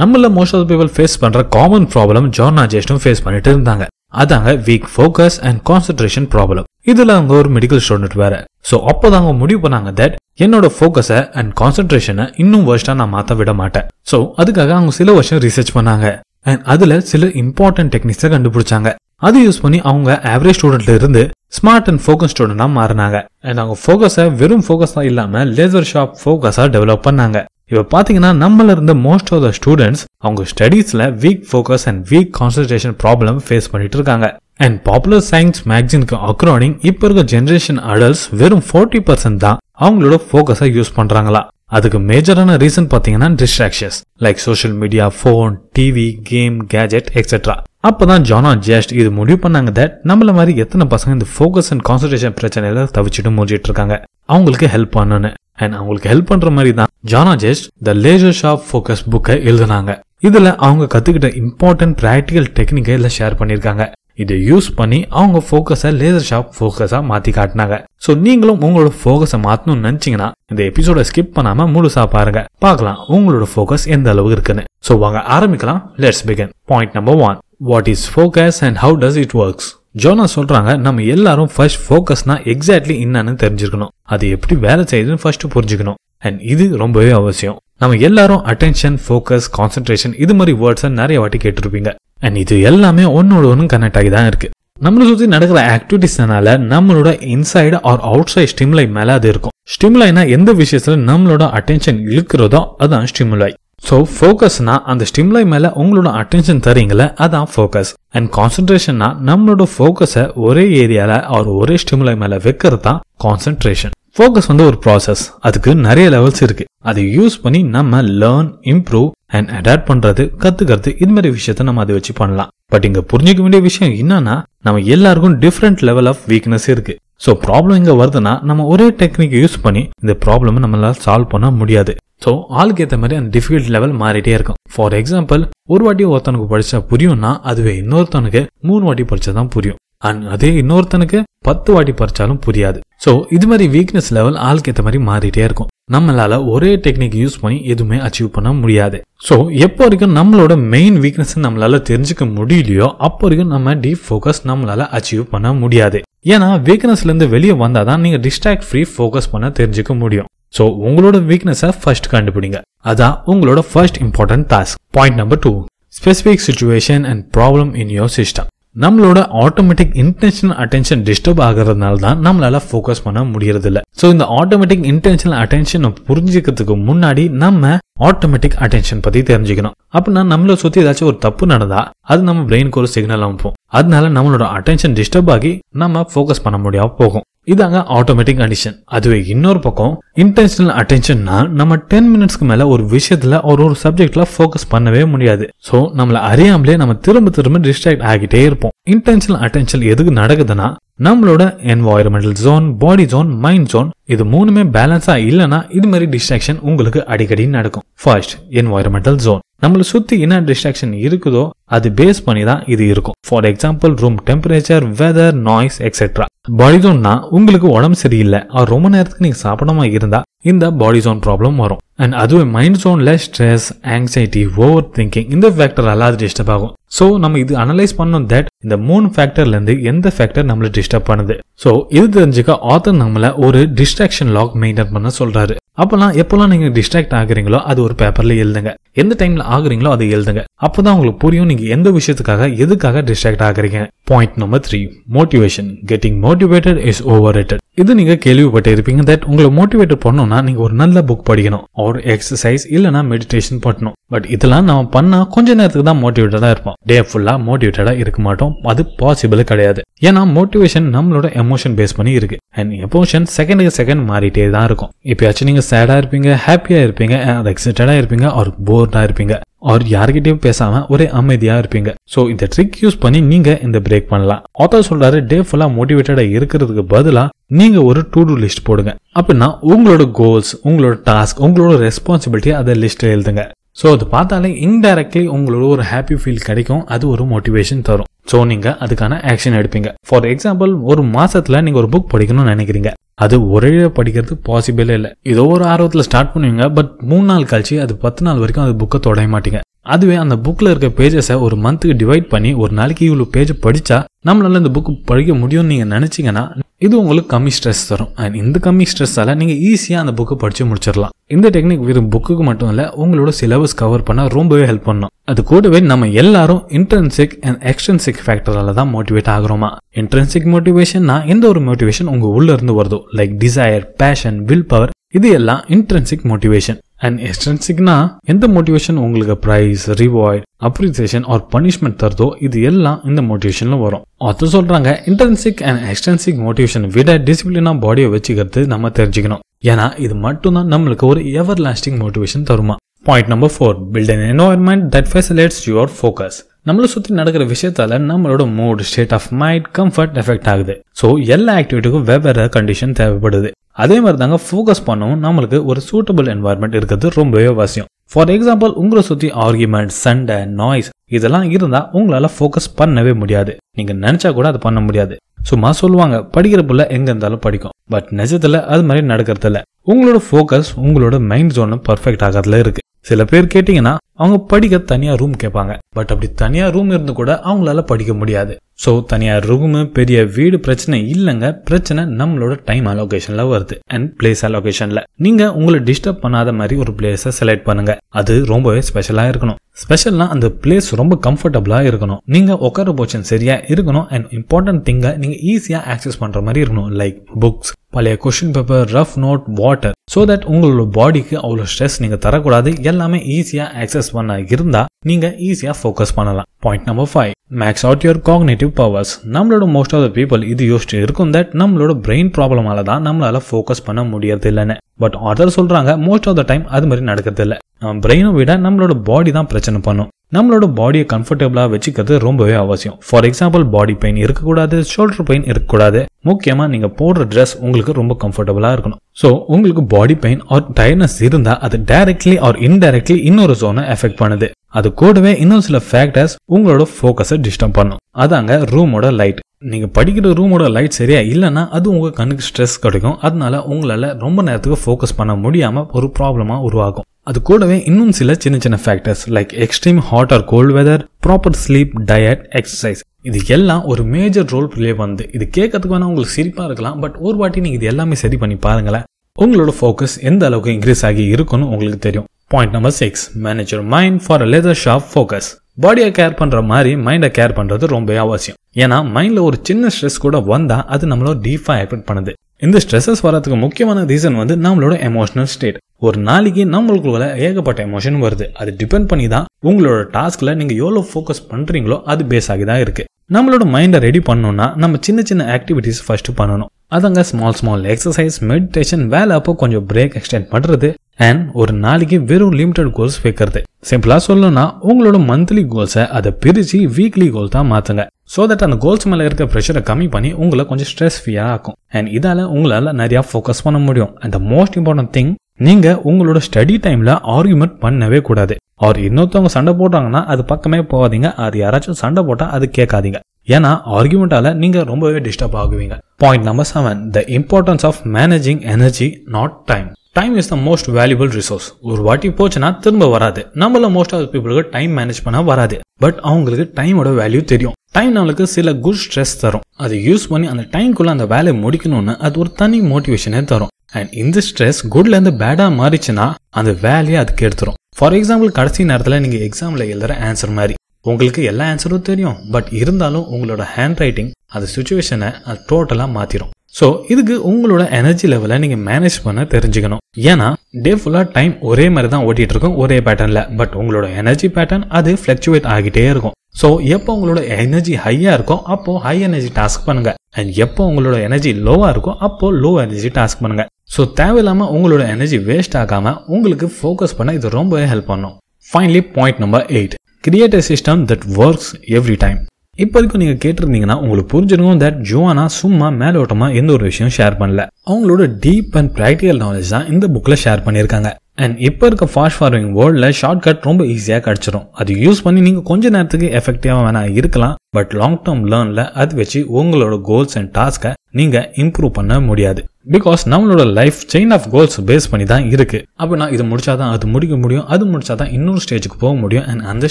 நம்மள most of people face பண்ற common problem Joanna அஜேஸ்டும் ஃபேஸ் பண்ணிட்டு இருந்தாங்க. அதாங்க weak focus and concentration problem இதுல அவங்க ஒரு மெடிக்கல் ஸ்டூடெண்ட் வேற. சோ அப்போதான் அவங்க முடிவு பண்ணாங்க தட் என்னோட ஃபோக்கஸை அண்ட் கான்சென்ட்ரேஷனை இன்னும் வருஷா நான் மாத்த விட மாட்டேன். சோ அதுக்காக அவங்க சில வருஷம் ரிசர்ச் பண்ணாங்க. அண்ட் அதுல சில இம்பார்ட்டன்ட் டெக்னிக்ஸை கண்டுபிடிச்சாங்க. அது யூஸ் பண்ணி அவங்க ஆவரேஜ் ஸ்டூடெண்ட்ல இருந்து ஸ்மார்ட் அண்ட் ஃபோக்கஸ் ஸ்டூடெண்டா மாறினாங்க. அண்ட் அவங்க ஃபோக்கஸை வெறும் ஃபோக்கஸாக இல்லாம லேசர் ஷாப் ஃபோக்கஸா டெவலப் பண்ணாங்க. இப்போ பாத்தீங்கன்னா நம்மள இருந்த மோஸ்ட் ஆஃப் த ஸ்டூடெண்ட்ஸ் அவங்க ஸ்டடீஸ்ல weak focus and weak concentration problem face பண்ணிட்டு இருக்காங்க. அண்ட் பாப்புலர் சயின்ஸ் மேக்சினுக்கு அக்ரோனிங் இப்ப இருக்க ஜென்ரேஷன் அடல்ட்ஸ் வெறும் 40% பர்சன்ட் தான் அவங்களோட ஃபோக்கஸை யூஸ் பண்றாங்களா. அதுக்கு மேஜரான ரீசன் பாத்தீங்கன்னா distractions like social media phone TV game gadget etcetera அப்பதான் ஜானா ஜேஸ்ட் இது முடிவு பண்ணாங்க தட் நம்மள மாதிரி எத்தனை பசங்க இந்த ஃபோக்கஸ் அண்ட் கான்சன்ட்ரேஷன் பிரச்சனையில தவிச்சிட்டு முடிச்சிட்டு இருக்காங்க. அவங்களுக்கு ஹெல்ப் பண்ணனு அண்ட் அவங்களுக்கு ஹெல்ப் பண்ற மாதிரி தான் Joanna Jast the laser sharp focus புக்கை எழுதுனாங்க. இதுல அவங்க கத்துக்கிட்ட இம்பார்ட்டன்ட் பிராக்டிக்கல் டெக்னிக்கை இதுல ஷேர் பண்ணிருக்காங்க. இதை யூஸ் பண்ணி அவங்க ஃபோக்கஸை லேசர் ஷாப் ஃபோக்கஸாக மாற்றி காட்டினாங்க. ஸோ நீங்களும் உங்களோட ஃபோக்கஸை மாற்றணும்னு நினச்சிங்கன்னா இந்த எபிசோட ஸ்கிப் பண்ணாமல் முழுசா பாருங்க. பார்க்கலாம் உங்களோட ஃபோக்கஸ் எந்த அளவுக்கு இருக்குன்னு. ஸோ வாங்க ஆரம்பிக்கலாம். Let's begin point number one what is focus and how does it works Joanna சொல்றாங்க நம்ம எல்லாரும் ஃபர்ஸ்ட் ஃபோக்கஸ்னா எக்ஸாக்ட்லி என்னன்னு தெரிஞ்சுக்கணும் அது எப்படி வேலை செய்யுதுன்னு ஃபர்ஸ்ட் புரிஞ்சுக்கணும். அண்ட் இது ரொம்பவே அவசியம். நம்ம எல்லாரும் அட்டென்ஷன் ஃபோக்கஸ் கான்சென்ட்ரேஷன் இது மாதிரி வேர்ட்ஸை நிறைய வாட்டி கேட்டிருப்பீங்க. அண்ட் இது எல்லாமே ஒன்னோட ஒன்று கனெக்ட் ஆகி தான் இருக்கு. நம்மளை சுற்றி நடக்கிற ஆக்டிவிட்டிஸ்னால நம்மளோட inside or outside stimuli மேலே அது இருக்கும். ஸ்டிம்லைனா எந்த விஷயத்துல நம்மளோட அட்டென்ஷன் இழுக்கிறதோ அதான் ஸ்டிமுலை ஸோ ஃபோக்கஸ்னா அந்த ஸ்டிம்லை மேல உங்களோட அட்டென்ஷன் தரீங்களே அதான் ஃபோக்கஸ் அண்ட் கான்சென்ட்ரேஷன்னா நம்மளோட ஃபோக்கஸை ஒரே ஏரியால ஆர் ஒரே ஸ்டிம்லை மேல வைக்கிறது தான் கான்சென்ட்ரேஷன் ஃபோக்கஸ் வந்து ஒரு ப்ராசஸ் அதுக்கு நிறைய லெவல்ஸ் இருக்கு. அதை யூஸ் பண்ணி நம்ம லேர்ன் இம்ப்ரூவ் அண்ட் அடாப்ட் பண்றது கத்துக்கிறது இது மாதிரி விஷயத்த நம்ம அதை வச்சு பண்ணலாம். பட் இங்க புரிஞ்சுக்க வேண்டிய விஷயம் என்னன்னா நம்ம எல்லாருக்கும் டிஃப்ரெண்ட் லெவல் ஆஃப் வீக்னஸ் இருக்கு. ஸோ ப்ராப்ளம் இங்க வருதுன்னா நம்ம ஒரே டெக்னிக் யூஸ் பண்ணி இந்த ப்ராப்ளம் நம்மளால சால்வ் பண்ண முடியாது. ஸோ ஆளுக்கு ஏற்ற மாதிரி அந்த டிஃபிகல்ட் லெவல் மாறிட்டே இருக்கும். ஃபார் எக்ஸாம்பிள் ஒரு வாட்டி ஒருத்தனுக்கு படிச்சா புரியும்னா அதுவே இன்னொருத்தனுக்கு மூணு வாட்டி படிச்சா தான் புரியும். அண்ட் அதே இன்னொருத்தனுக்கு பத்து வாட்டி படிச்சாலும் புரியாது. ஸோ இது மாதிரி வீக்னஸ் லெவல் ஆளுக்கு ஏற்ற மாதிரி மாறிட்டே இருக்கும். நம்மளால ஒரே டெக்னிக் யூஸ் பண்ணி எதுவுமே அச்சீவ் பண்ண முடியாது. ஸோ எப்போ வரைக்கும் நம்மளோட மெயின் வீக்னஸ் நம்மளால தெரிஞ்சுக்க முடியலையோ அப்போ வரைக்கும் நம்ம டீப் ஃபோக்கஸ் நம்மளால அச்சீவ் பண்ண முடியாது. ஏன்னா வீக்னஸ்ல இருந்து வெளியே வந்தாதான் நீங்க டிஸ்ட்ராக்ட் ஃப்ரீ ஃபோக்கஸ் பண்ண தெரிஞ்சுக்க முடியும். ஸோ உங்களோட வீக்னஸை ஃபர்ஸ்ட் கண்டுபிடிங்க. அதான் உங்களோட first important task point number two specific situation and problem in your system நம்மளோட ஆட்டோமேட்டிக் இன்டென்ஷனல் அட்டென்ஷன் டிஸ்டர்ப் ஆகிறதுனால தான் நம்மளால ஃபோக்கஸ் பண்ண முடியறதில்ல. ஸோ இந்த ஆட்டோமேட்டிக் இன்டென்ஷனல் அட்டென்ஷனை புரிஞ்சுக்கிறதுக்கு முன்னாடி நம்ம ஆட்டோமேட்டிக் அட்டென்ஷன் பத்தி தெரிஞ்சுக்கணும். அப்படின்னா நம்மளை சுத்தி ஏதாச்சும் ஒரு தப்பு நடந்தா அது நம்ம பிரெயினுக்கு ஒரு சிக்னல் அனுப்பும். அதனால நம்மளோட அட்டென்ஷன் டிஸ்டர்ப் ஆகி நம்ம ஃபோக்கஸ் பண்ண முடியாம போகும். இதாங்க ஆட்டோமேட்டிக் அடிஷன் அதுவே இன்னொரு பக்கம் இன்டென்ஷனல் அட்டென்ஷன்னா நம்ம டென் மினிட்ஸ்க்கு மேல ஒரு விஷயத்துல ஒரு ஒரு சப்ஜெக்ட்ல ஃபோக்கஸ் பண்ணவே முடியாது. ஸோ நம்மள அறியாமலே நம்ம திரும்ப திரும்ப டிஸ்ட்ராக்ட் ஆகிட்டே இருப்போம். இன்டென்ஷனல் அட்டென்ஷன் எதுக்கு நடக்குதுன்னா நம்மளோட environmental zone body zone mind zone இது மூணுமே பேலன்ஸா இல்லைன்னா இது மாதிரி டிஸ்ட்ராக்ஷன் உங்களுக்கு அடிக்கடி நடக்கும். ஃபர்ஸ்ட் என்வாயர்மெண்டல் ஜோன் நம்மள சுத்தி என்ன டிஸ்ட்ராக்ஷன் இருக்குதோ அது பேஸ் பண்ணி தான் இது இருக்கும். For example room temperature weather noise etcetera பாடிசோன்னா உங்களுக்கு உடம்பு சரியில்லை. அவர் ரொம்ப நேரத்துக்கு நீங்க சாப்பிடாம இருந்தா இந்த பாடி ஜோன் ப்ராப்ளம் வரும். அண்ட் அதுவே மைண்ட் ஜோன்ல ஸ்ட்ரெஸ் ஆங்ஸைட்டி ஓவர் திங்கிங் இந்த ஃபேக்டர் எல்லாத்தையும் டிஸ்டர்ப் ஆகும். ஸோ நம்ம இது அனலைஸ் பண்ணோம் தட் இந்த மூணு ஃபேக்டர்லேருந்து எந்த ஃபேக்டர் நம்மளை டிஸ்டர்ப் பண்ணுது? ஸோ இது தெரிஞ்சுக்க ஆத்தர் நம்மளை ஒரு டிஸ்ட்ராக்ஷன் லாக் மெயின்டைன் பண்ண சொல்கிறாரு அப்போல்லாம் எப்போல்லாம் நீங்கள் டிஸ்ட்ராக்ட் ஆகுறீங்களோ அது ஒரு பேப்பரில் எழுதுங்க. எந்த டைமில் ஆகுறீங்களோ அதை எழுதுங்க. அப்பதான் உங்களுக்கு புரியும் நீங்கள் எந்த விஷயத்துக்காக எதுக்காக டிஸ்ட்ராக்ட் ஆகுறீங்க. Point number three motivation getting motivated is over இது நீங்க கேள்விப்பட்டு இருப்பீங்க தட் உங்களை மோட்டிவேட் பண்ணணும்னா நீங்க ஒரு நல்ல புக் படிக்கணும். ஒரு எக்ஸசைஸ் இல்லைனா மெடிடேஷன் பண்ணணும். பட் இதெல்லாம் நம்ம பண்ணா கொஞ்ச நேரத்துக்கு தான் மோட்டிவேட்டடா இருப்போம். டே ஃபுல்லாக மோட்டிவேட்டடாக இருக்க மாட்டோம். அது பாசிபிள் கிடையாது. ஏன்னா மோட்டிவேஷன் நம்மளோட எமோஷன் பேஸ் பண்ணி இருக்கு. அண்ட் எமோஷன் செகண்டுக்கு செகண்ட் மாறிட்டே தான் இருக்கும். இப்போயாச்சும் நீங்கள் சேடாக இருப்பீங்க ஹாப்பியாக இருப்பீங்க எக்ஸைட்டடா இருப்பீங்க ஒரு போர்டாக இருப்பீங்க அவர் யாருக்கிட்டையும் பேசாம ஒரே அமைதியா இருப்பீங்க. சோ இந்த ட்ரிக் யூஸ் பண்ணி நீங்க இந்த பிரேக் பண்ணலாம். ஆத்தர் சொல்றாரு டே ஃபுல்லா மோட்டிவேட்டடா இருக்கிறதுக்கு பதிலா நீங்க ஒரு டு டூ லிஸ்ட் போடுங்க. அப்படின்னா உங்களோட கோல்ஸ் உங்களோட டாஸ்க் உங்களோட ரெஸ்பான்சிபிலிட்டி அதை லிஸ்ட்ல எழுதுங்க. ஸோ அது பார்த்தாலே இன்டைரக்ட்லி உங்களோட ஒரு ஹாப்பி ஃபீல் கிடைக்கும். அது ஒரு மோட்டிவேஷன் தரும். ஸோ நீங்கள் அதுக்கான ஆக்ஷன் எடுப்பீங்க. ஃபார் எக்ஸாம்பிள் ஒரு மாசத்துல நீங்கள் ஒரு புக் படிக்கணும்னு நினைக்கிறீங்க. அது ஒரே படிக்கிறது பாசிபிளே இல்லை. ஏதோ ஒரு ஆர்வத்தில் ஸ்டார்ட் பண்ணுவீங்க பட் மூணு நாள் கழிச்சு அது பத்து நாள் வரைக்கும் அது புக்கை தொடைய மாட்டீங்க. அதுவே அந்த புக்கில் இருக்க பேஜஸை ஒரு மந்த்துக்கு டிவைட் பண்ணி ஒரு நாளைக்கு இவ்வளோ பேஜ் படித்தா நம்மளால இந்த புக்கு படிக்க முடியும்னு நீங்கள் நினச்சிங்கன்னா இது உங்களுக்கு கம்மி ஸ்ட்ரெஸ் தரும். அண்ட் இந்த கம்மி ஸ்ட்ரெஸ்ஸால் நீங்கள் ஈஸியாக அந்த புக்கு படித்து முடிச்சிடலாம். இந்த டெக்னிக் வெறும் புக்குக்கு மட்டும் இல்லை உங்களோட சிலபஸ் கவர் பண்ண ரொம்பவே ஹெல்ப் பண்ணும். அது கூடவே நம்ம எல்லாரும் இன்ட்ரென்சிக் அண்ட் எக்ஸ்டென்சிக் ஃபேக்டரால தான் மோட்டிவேட் ஆகுறோமா? இன்ட்ரென்சிக் மோட்டிவேஷன்னா எந்த ஒரு மோட்டிவேஷன் உங்கள் உள்ளேருந்து வருதோ? Like desire passion will power இது எல்லாம் இன்ட்ரென்சிக் மோட்டிவேஷன் அண்ட் எக்ஸ்டென்சிக்னா எந்த மோட்டிவேஷன் உங்களுக்கு prize reward appreciation or punishment தருதோ இது எல்லாம் இந்த மோட்டிவேஷன்ல வரும். அது சொல்றாங்க இன்டர்ன்சிக் அண்ட் எக்ஸ்டென்சிக் மோட்டிவேஷன் விட டிசிப்ளினா பாடியை வச்சுக்கிறது நம்ம தெரிஞ்சுக்கணும். ஏன்னா இது மட்டும்தான் நம்மளுக்கு ஒரு எவர் லாஸ்டிங் மோட்டிவேஷன் தருமா? Point number four build an environment that facilitates your focus நம்மளை சுற்றி நடக்கிற விஷயத்தால நம்மளோட mood state of mind comfort effect ஆகுது. ஸோ எல்லா ஆக்டிவிட்டிக்கும் வெவ்வேறு கண்டிஷன் தேவைப்படுது. அதே மாதிரி தாங்க ஃபோக்கஸ் பண்ணவும் நம்மளுக்கு ஒரு சூட்டபிள் என்வாயர்மெண்ட் இருக்கிறது ரொம்பவே அவசியம். ஃபார் எக்ஸாம்பிள் உங்களை சுற்றி ஆர்குமெண்ட் சண்டை நாய்ஸ் இதெல்லாம் இருந்தால் உங்களால் ஃபோக்கஸ் பண்ணவே முடியாது. நீங்கள் நினச்சா கூட அதை பண்ண முடியாது. சும்மா சொல்லுவாங்க படிக்கிற புள்ள எங்கே இருந்தாலும் படிக்கும். பட் நிஜத்தில் அது மாதிரி நடக்கிறதில்ல. உங்களோட ஃபோக்கஸ் உங்களோட மைண்ட் ஜோனும் பர்ஃபெக்ட் ஆகிறதுல இருக்கு. சில பேர் கேட்டிங்கன்னா அவங்க படிக்க தனியாக ரூம் கேட்பாங்க. பட் அப்படி தனியாக ரூம் இருந்து கூட அவங்களால படிக்க முடியாது. ஸோ தனியார் ரூமு பெரிய வீடு பிரச்சனை இல்லைங்க. பிரச்சனை நம்மளோட டைம் அலோகேஷனில் வருது. அண்ட் பிளேஸ் அலோகேஷனில் நீங்கள் உங்களை டிஸ்டர்ப் பண்ணாத மாதிரி ஒரு பிளேஸை செலக்ட் பண்ணுங்க. அது ரொம்பவே ஸ்பெஷலாக இருக்கணும். ஸ்பெஷல்னா அந்த பிளேஸ் ரொம்ப கம்ஃபர்டபுளாக இருக்கணும். நீங்கள் உட்கார போச்சன் சரியாக இருக்கணும். அண்ட் இம்பார்ட்டன்ட் திங்கை நீங்கள் ஈஸியாக ஆக்சஸ் பண்ணுற மாதிரி இருக்கணும். லைக் புக்ஸ் பழைய question paper rough note water so that உங்களோட பாடிக்கு அவ்வளோ ஸ்ட்ரெஸ் நீங்கள் தரக்கூடாது. எல்லாமே ஈஸியாக ஆக்சஸ் பண்ண இருந்தால் நீங்கள் ஈஸியாக ஃபோக்கஸ் பண்ணலாம். Point number five max out your cognitive powers நம்மளோட மோஸ்ட் ஆஃப் த பீப்புள் இது யோசிச்சு இருக்கும் தட் நம்மளோட பிரெயின் ப்ராப்ளமால தான் நம்மளால ஃபோக்கஸ் பண்ண முடியறது இல்லைன்னு பட் அதர் சொல்கிறாங்க மோஸ்ட் ஆஃப் த டைம் அது மாதிரி நடக்கிறது இல்லை நம்ம பிரெயினை விட நம்மளோட பாடி தான் பிரச்சனை பண்ணும். நம்மளோட பாடியை கம்ஃபர்டபுளாக வச்சுக்கிறது ரொம்பவே அவசியம். ஃபார் எக்ஸாம்பிள் பாடி பெயின் இருக்கக்கூடாது ஷோல்டர் பெயின் இருக்கக்கூடாது. முக்கியமாக நீங்கள் போடுற ட்ரெஸ் உங்களுக்கு ரொம்ப கம்ஃபர்டபுளாக இருக்கணும். ஸோ உங்களுக்கு பாடி பெயின் ஆர் டயர்னஸ் இருந்தால் அது டைரக்ட்லி ஆர் இன்டைரக்ட்லி இன்னொரு ஜோனை எஃபெக்ட் பண்ணுது. அது கூடவே இன்னும் சில ஃபேக்டர்ஸ் உங்களோட ஃபோக்கஸை டிஸ்டர்ப் பண்ணும். அதாங்க ரூமோட லைட் நீங்கள் படிக்கிற ரூமோட லைட் சரியா இல்லைன்னா அது உங்கள் கண்ணுக்கு ஸ்ட்ரெஸ் கிடைக்கும். அதனால உங்களால் ரொம்ப நேரத்துக்கு ஃபோக்கஸ் பண்ண முடியாமல் ஒரு ப்ராப்ளமாக உருவாகும். அது கூடவே இன்னும் சில சின்ன சின்ன factors like extreme hot or cold weather proper sleep diet exercise இது எல்லாம் ஒரு மேஜர் ரோல் பிளே பண்ணுது இது கேட்கறதுக்கு வேணா உங்களுக்கு சிரிப்பாக இருக்கலாம் பட் ஒரு வாட்டி நீங்கள் இது எல்லாமே சரி பண்ணி பாருங்களேன். உங்களோட ஃபோக்கஸ் எந்த அளவுக்கு இன்க்ரீஸ் ஆகி இருக்குன்னு உங்களுக்கு தெரியும். Point number six manager mind for a laser sharp focus பாடியை கேர் பண்ணுற மாதிரி மைண்டை கேர் பண்ணுறது ரொம்ப அவசியம். ஏன்னா மைண்டில் ஒரு சின்ன ஸ்ட்ரெஸ் கூட வந்தால் அது நம்மளோட டீஃபாக எஃபெக்ட் பண்ணுது. இந்த ஸ்ட்ரெஸ்ஸஸ் வரதுக்கு முக்கியமான ரீசன் வந்து நம்மளோட எமோஷனல் ஸ்டேட் ஒரு நாளைக்கு நம்மளுக்குள்ள ஏகப்பட்ட எமோஷன் வருது. அது டிபெண்ட் பண்ணி தான் உங்களோட டாஸ்க்ல நீங்க எவ்வளவு ஃபோக்கஸ் பண்றீங்களோ அது பேஸ் ஆகி தான் இருக்கு. நம்மளோட மைண்டை ரெடி பண்ணணும்னா நம்ம சின்ன சின்ன ஆக்டிவிட்டிஸ் ஃபர்ஸ்ட் பண்ணணும். அதங்க ஸ்மால் ஸ்மால் எக்ஸசைஸ் மெடிடேஷன் வேலை அப்போ கொஞ்சம் பிரேக் எக்ஸ்டெண்ட் பண்றது. அண்ட் ஒரு நாளைக்கு வெறும் லிமிடெட் கோல்ஸ் வைக்கிறது. சிம்பிளா சொல்லணும்னா உங்களோட மந்த்லி கோல்ஸை அதை பிரிச்சு வீக்லி கோல் தான் மாத்துங்க. ஸோ தட் அந்த கோல்ஸ் மேல இருக்க ப்ரெஷரை கம்மி பண்ணி உங்களை கொஞ்சம் ஸ்ட்ரெஸ் ஃப்ரீயாக ஆக்கும். அண்ட் இதால உங்களால நிறைய ஃபோக்கஸ் பண்ண முடியும். And the most important thing நீங்க உங்களோட ஸ்டடி டைம்ல ஆர்குமெண்ட் பண்ணவே கூடாது. அவர் இன்னொருத்தவங்க சண்டை போட்டாங்கன்னா அது பக்கமே போகாதீங்க. அது யாராச்சும் சண்டை போட்டா அது கேட்காதீங்க. ஏன்னா ஆர்குமெண்டால நீங்க ரொம்பவே disturb ஆகுவீங்க. Point number seven the importance of managing energy not time time is the most valuable resource ஒரு வாட்டி போச்சுன்னா திரும்ப வராது. நம்மள மோஸ்ட் ஆஃப் பீப்புளுக்கு டைம் மேனேஜ் பண்ண வராது. பட் அவங்களுக்கு டைமோட வேல்யூ தெரியும். டைம் நம்மளுக்கு சில குட் ஸ்ட்ரெஸ் தரும். அதை யூஸ் பண்ணி அந்த டைம்குள்ள அந்த வேலையை முடிக்கணும்னு அது ஒரு தனி மோட்டிவேஷனே தரும். அண்ட் இந்த ஸ்ட்ரெஸ் குட்லேருந்து பேடாக மாறிச்சுன்னா அந்த வேலையை அதுக்கு எடுத்துரும். ஃபார் எக்ஸாம்பிள் கடைசி நேரத்தில் நீங்கள் எக்ஸாமில் எழுதுகிற ஆன்சர் மாதிரி. உங்களுக்கு எல்லா ஆன்சரும் தெரியும். பட் இருந்தாலும் உங்களோட ஹேண்ட் ரைட்டிங் அந்த சுச்சுவேஷனை அது டோட்டலாக மாற்றிடும் ஸோ இதுக்கு உங்களோட எனர்ஜி லெவலை நீங்கள் மேனேஜ் பண்ண தெரிஞ்சுக்கணும். ஏன்னா டே ஃபுல்லாக டைம் ஒரே மாதிரி தான் ஓட்டிகிட்டு இருக்கும் ஒரே பேட்டர்னில் பட் உங்களோட எனர்ஜி பேட்டர்ன் அது ஃப்ளக்சுவேட் ஆகிட்டே இருக்கும். ஸோ எப்போ உங்களோட எனர்ஜி ஹையாக இருக்கோ அப்போது ஹை எனர்ஜி டாஸ்க் பண்ணுங்கள் அண்ட் எப்போ உங்களோட எனர்ஜி லோவாக இருக்கோ அப்போது லோ எனர்ஜி டாஸ்க் பண்ணுங்கள் ஸோ தேவையில்லாமல் உங்களோட எனர்ஜி வேஸ்ட் ஆகாமல் உங்களுக்கு ஃபோக்கஸ் பண்ண இது ரொம்பவே ஹெல்ப் பண்ணும். Finally point number eight create a system that works every time இப்போதைக்கும் நீங்கள் கேட்டிருந்தீங்கன்னா உங்களுக்கு புரிஞ்சிருக்கும் தட் ஜுவானா சும்மா மேலோட்டமாக எந்த ஒரு விஷயம் ஷேர் பண்ணல. அவங்களோட டீப் அண்ட் ப்ராக்டிக்கல் நாலேஜ் தான் இந்த புக்கில் ஷேர் பண்ணியிருக்காங்க. அண்ட் இப்போ இருக்க ஃபாஸ்ட் ஃபார்விங் வேர்ல்டில் ஷார்ட் கட் ரொம்ப ஈஸியாக கிடச்சிரும். அது யூஸ் பண்ணி நீங்கள் கொஞ்ச நேரத்துக்கு எஃபெக்டிவாக வேணால் இருக்கலாம். பட் லாங் டேர்ம் லேர்னில் அது வச்சு உங்களோட கோல்ஸ் அண்ட் டாஸ்க்கை நீங்கள் இம்ப்ரூவ் பண்ண முடியாது. பிகாஸ் நம்மளோட life chain of goals base பண்ணி தான் இருக்குது அப்போ நான் இது முடிச்சாதான் அது முடிக்க முடியும் அது முடிச்சாதான் இன்னொரு ஸ்டேஜுக்கு போக முடியும் அண்ட் அந்த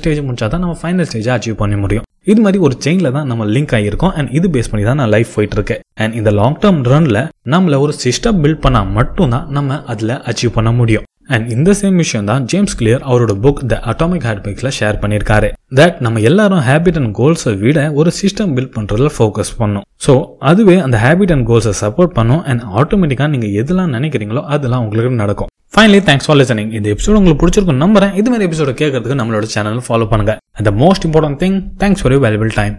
ஸ்டேஜ் முடிச்சாதான் நம்ம ஃபைனல் ஸ்டேஜை அச்சீவ் பண்ண முடியும். இது மாதிரி ஒரு செயின்ல தான் நம்ம லிங்க் ஆகியிருக்கோம் அண்ட் இது பேஸ் பண்ணி தான் நான் லைஃப் போயிட்டு இருக்கேன் அண்ட் இந்த லாங் டேர்ம் ரன்ல நம்மள ஒரு சிஸ்டம் பில்ட் பண்ணா மட்டும்தான் நம்ம அதுல அச்சீவ் பண்ண முடியும். அண்ட் இந்த சேம் விஷயம் தான் ஜேம்ஸ் கிளியர் அவரோட புக் த அட்டாமிக் ஹேபிட்ஸில் ஷேர் பண்ணியிருக்காரு தட் நம்ம எல்லாரும் ஹேபிட் அண்ட் கோல்ஸை விட ஒரு சிஸ்டம் பில்ட் பண்ணுறதுல ஃபோக்கஸ் பண்ணும். ஸோ அதுவே அந்த ஹேபிட் அண்ட் கோல்ஸை சப்போர்ட் பண்ணும் அண்ட் ஆட்டோமேட்டிக்காக நீங்கள் எதெல்லாம் நினைக்கிறீங்களோ அதெல்லாம் உங்களுக்கு நடக்கும். ஃபைனலி தேங்க்ஸ் ஃபார் லிசனிங் இந்த எபிசோட் உங்களுக்கு பிடிச்சிருக்கும் நம்புறேன். இது மாதிரி எபிசோட கேட்கறதுக்கு நம்மளோட சேனல் ஃபாலோ பண்ணுங்க. அந்த most important thing thanks for you valuable time